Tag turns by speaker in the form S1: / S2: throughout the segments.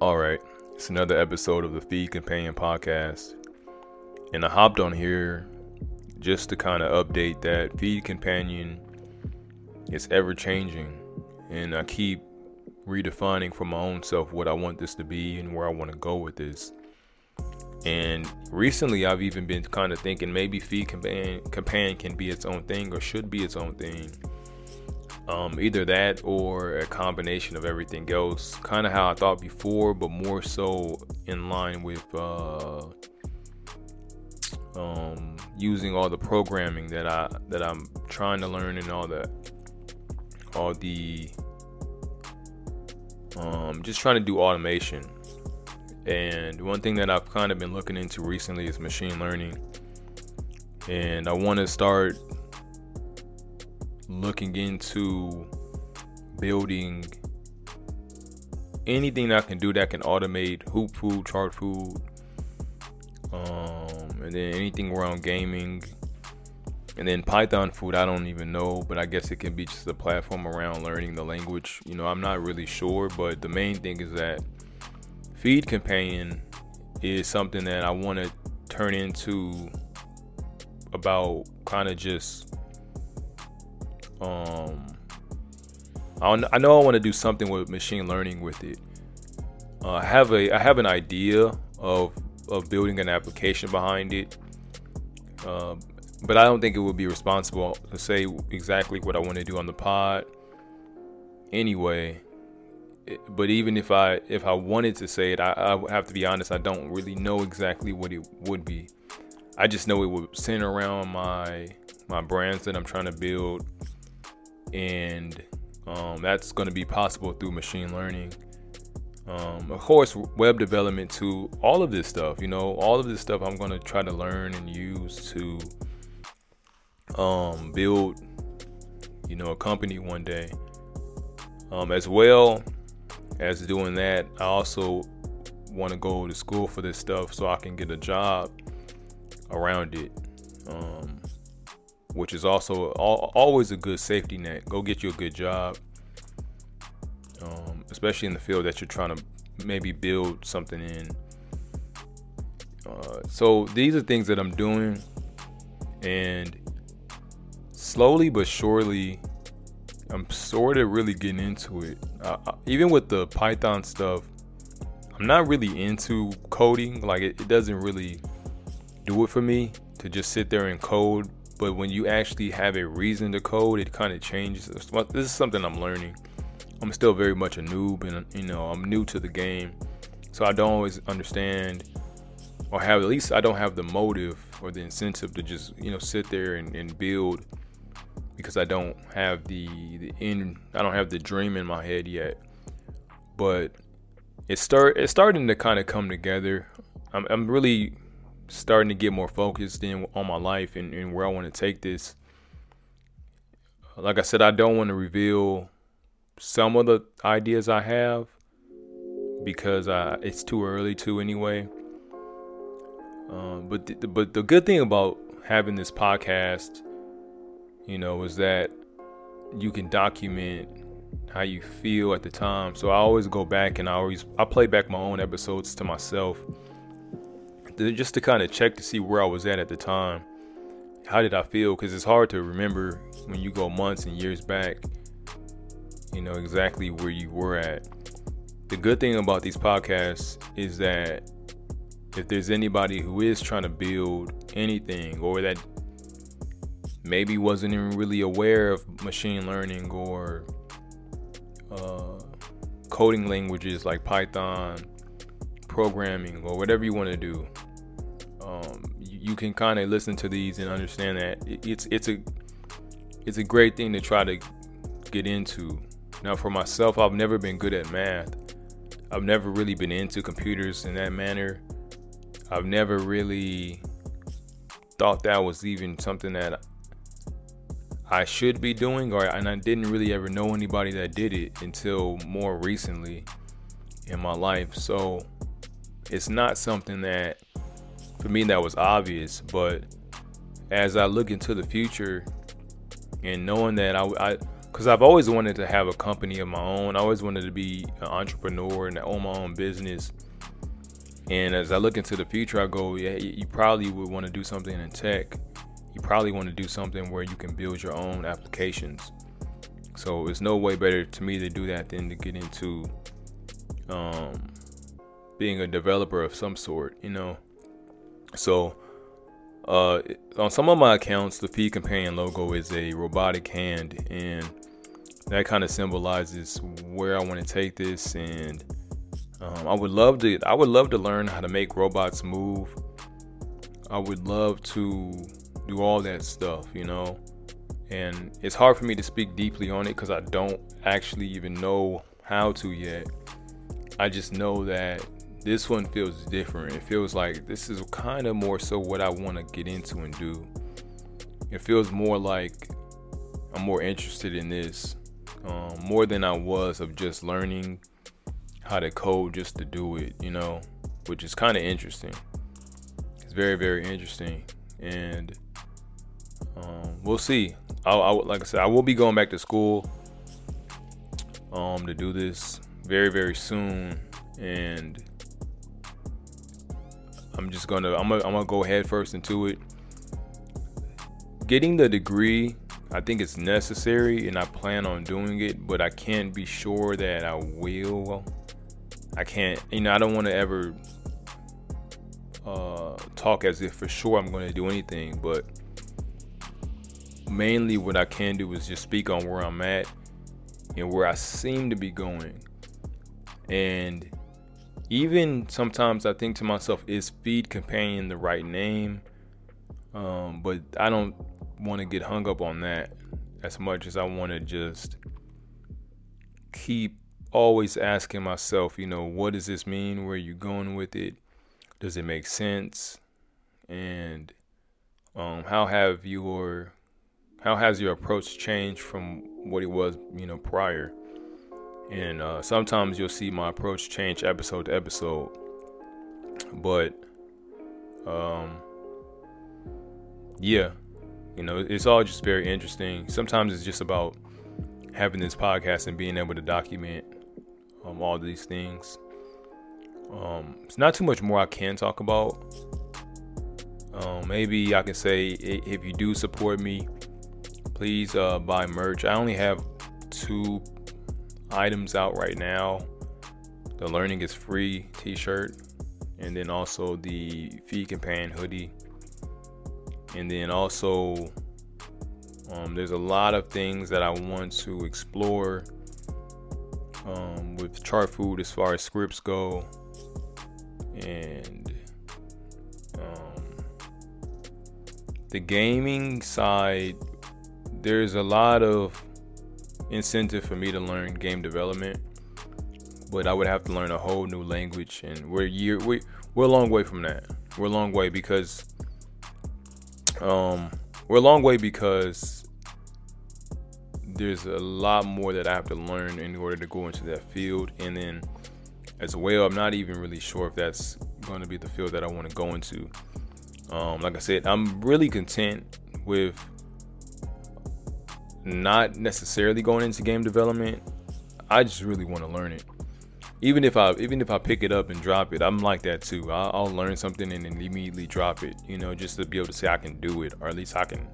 S1: All right, it's another episode of the Feed Companion podcast. And I hopped on here just to kind of update that Feed Companion is ever changing. And I keep redefining for my own self what I want this to be and where I want to go with this. And recently, I've even been kind of thinking maybe Feed Companion, can be its own thing or should be its own thing. Um, either that or a combination of everything else. Kind of how I thought before, but more so in line with uh, um, using all the programming that I that I'm trying to learn and all the all the um, just trying to do automation. And one thing that I've kind of been looking into recently is machine learning. And I want to start looking into building anything I can do that can automate hoop food, chart food, um, and then anything around gaming. And then Python food, I don't even know, but I guess it can be just a platform around learning the language. You know, I'm not really sure, but the main thing is that Feed Companion is something that I want to turn into about kind of just um I, know I want to do something with machine learning with it. Uh, I have a I have an idea of of building an application behind it, uh, but I don't think it would be responsible to say exactly what I want to do on the pod. Anyway, but even if I if I wanted to say it, I, I have to be honest. I don't really know exactly what it would be. I just know it would center around my my brands that I'm trying to build and um, that's going to be possible through machine learning. Um, of course, web development too. All of this stuff, you know, all of this stuff I'm going to try to learn and use to um, build, you know, a company one day. Um, as well as doing that, I also want to go to school for this stuff so I can get a job around it. Um, which is also always a good safety net. Go get you a good job, um, especially in the field that you're trying to maybe build something in. Uh, so these are things that I'm doing, and slowly but surely, I'm sort of really getting into it. Uh, even with the Python stuff, I'm not really into coding. Like it, it doesn't really do it for me to just sit there and code but when you actually have a reason to code, it kind of changes. This is something I'm learning. I'm still very much a noob, and you know I'm new to the game, so I don't always understand or have at least I don't have the motive or the incentive to just you know sit there and, and build because I don't have the the end. I don't have the dream in my head yet, but it start it's starting to kind of come together. I'm, I'm really starting to get more focused in on my life and, and where I want to take this. Like I said, I don't want to reveal some of the ideas I have because I, it's too early to anyway. Um, but the, but the good thing about having this podcast, you know, is that you can document how you feel at the time. So I always go back and I always I play back my own episodes to myself just to kind of check to see where I was at at the time. How did I feel? Because it's hard to remember when you go months and years back, you know, exactly where you were at. The good thing about these podcasts is that if there's anybody who is trying to build anything or that maybe wasn't even really aware of machine learning or uh, coding languages like Python, programming, or whatever you want to do, um, you, you, can kind of listen to these and understand that it's it's a it's a great thing to try to get into. Now, for myself, I've never been good at math. I've never really been into computers in that manner. I've never really thought that was even something that I should be doing, or and I didn't really ever know anybody that did it until more recently in my life. So it's not something that for me that was obvious, but as I look into the future and knowing that I, I because I've always wanted to have a company of my own. I always wanted to be an entrepreneur and own my own business. And as I look into the future, I go, yeah, you probably would want to do something in tech. You probably want to do something where you can build your own applications. So it's no way better to me to do that than to get into um, being a developer of some sort, you know. So uh, on some of my accounts, the Feed Companion logo is a robotic hand, and that kind of symbolizes where I want to take this. And um, I would love to, I would love to learn how to make robots move. I would love to do all that stuff, you know. And it's hard for me to speak deeply on it because I don't actually even know how to yet. I just know that this one feels different. It feels like this is kind of more so what I want to get into and do. It feels more like I'm more interested in this um, more than I was of just learning how to code just to do it, you know, which is kind of interesting. It's very, very interesting. And um, we'll see. I, I, like I said, I will be going back to school um, to do this very, very soon. And I'm just gonna I'm gonna, I'm gonna go head first into it. Getting the degree, I think it's necessary, and I plan on doing it, but I can't be sure that I will. I can't, you know, I don't want to ever uh, talk as if for sure I'm going to do anything, but mainly what I can do is just speak on where I'm at and where I seem to be going. And even sometimes I think to myself, is Feed Companion the right name? Um, but I don't want to get hung up on that as much as I want to just keep always asking myself, you know, what does this mean? Where are you going with it? Does it make sense? And um, how have your how has your approach changed from what it was, you know, prior? and uh, sometimes you'll see my approach change episode to episode but um yeah you know it's all just very interesting. Sometimes it's just about having this podcast and being able to document um, all these things. Um it's not too much more i can talk about. Um, maybe i can say if you do support me please uh, buy merch i only have two items out right now. The Learning is Free t shirt, and then also the Feed Companion hoodie. And then also, um, there's a lot of things that I want to explore um, with Chartfood as far as scripts go. And um, the gaming side, there's a lot of incentive for me to learn game development, but I would have to learn a whole new language, and we're year we we're a long way from that. We're a long way because um we're a long way because there's a lot more that I have to learn in order to go into that field, and then as well, I'm not even really sure if that's going to be the field that I want to go into. Um, like I said, I'm really content with not necessarily going into game development. I just really want to learn it. Even if I even if I pick it up and drop it, I'm like that too. I'll, I'll learn something and then immediately drop it. You know, just to be able to say I can do it, or at least I can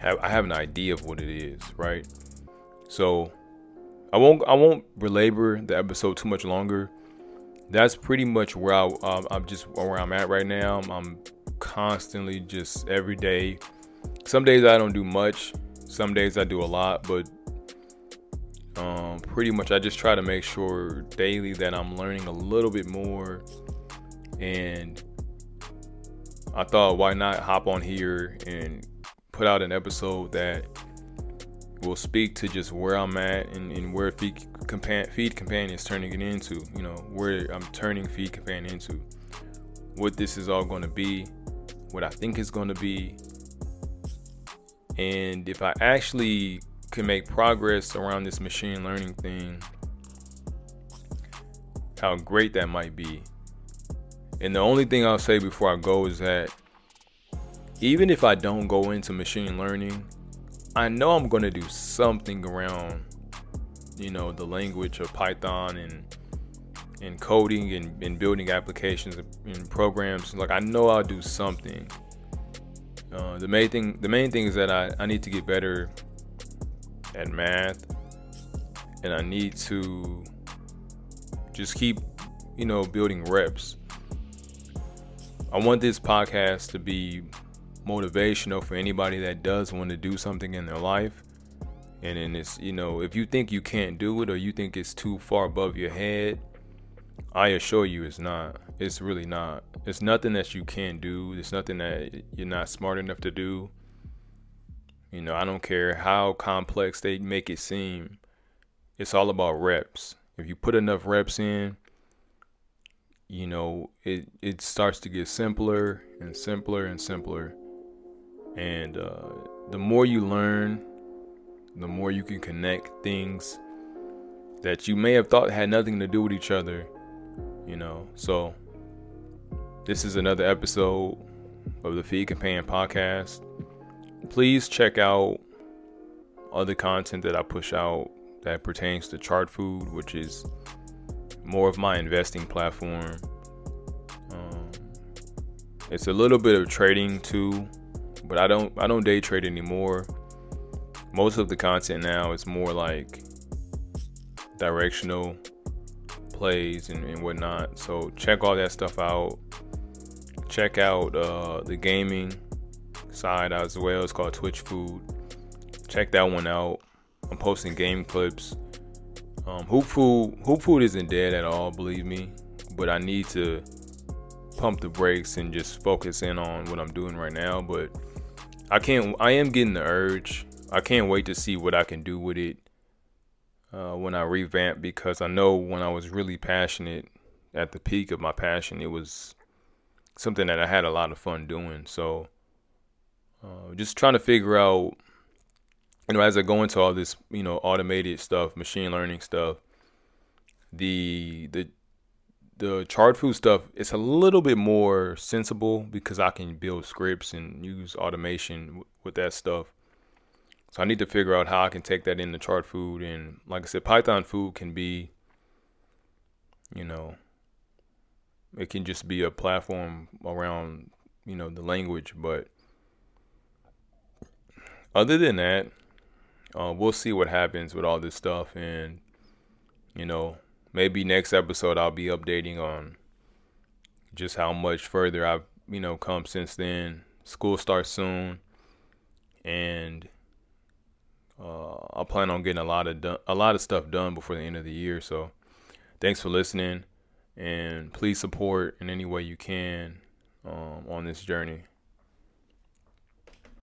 S1: have I have an idea of what it is, right? So I won't I won't belabor the episode too much longer. That's pretty much where I um, I'm just where I'm at right now. I'm constantly just every day. Some days I don't do much. Some days I do a lot, but um, pretty much I just try to make sure daily that I'm learning a little bit more. And I thought, why not hop on here and put out an episode that will speak to just where I'm at and, and where Feed, Compan- Feed Companion is turning it into. You know, where I'm turning Feed Companion into. What this is all going to be, what I think is going to be, and if I actually can make progress around this machine learning thing, how great that might be. And the only thing I'll say before I go is that even if I don't go into machine learning, I know I'm going to do something around, you know, the language of Python and and coding and, and building applications and programs. Like I know I'll do something. Uh, the main thing, the main thing is that I, I need to get better at math, and I need to just keep, you know, building reps. I want this podcast to be motivational for anybody that does want to do something in their life. And then it's, you know, if you think you can't do it or you think it's too far above your head, I assure you it's not. It's really not. It's nothing that you can't do. It's nothing that you're not smart enough to do. You know, I don't care how complex they make it seem. It's all about reps. If you put enough reps in, you know, it it starts to get simpler and simpler and simpler. And uh, the more you learn, the more you can connect things that you may have thought had nothing to do with each other. You know, so this is another episode of the Feed Companion podcast. Please check out other content that I push out that pertains to chart food, which is more of my investing platform. Um, it's a little bit of trading too, but I don't I don't day trade anymore. Most of the content now is more like directional plays and, and whatnot. So check all that stuff out. Check out uh, the gaming side as well. It's called Twitch Food. Check that one out. I'm posting game clips. Um, Hoop Food, Hoop Food isn't dead at all, believe me. But I need to pump the brakes and just focus in on what I'm doing right now. But I can't. I am getting the urge. I can't wait to see what I can do with it uh, when I revamp because I know when I was really passionate at the peak of my passion, it was something that I had a lot of fun doing. So uh, just trying to figure out, you know, as I go into all this, you know, automated stuff, machine learning stuff, the the the Chartfood stuff it's a little bit more sensible because I can build scripts and use automation with that stuff. So I need to figure out how I can take that into chart food. and like I said, Python food can be, you know, it can just be a platform around, you know, the language, but other than that, uh, we'll see what happens with all this stuff and you know, maybe next episode I'll be updating on just how much further I've, you know, come since then. School starts soon and uh, I plan on getting a lot of done, a lot of stuff done before the end of the year. So, thanks for listening, and please support in any way you can um, on this journey.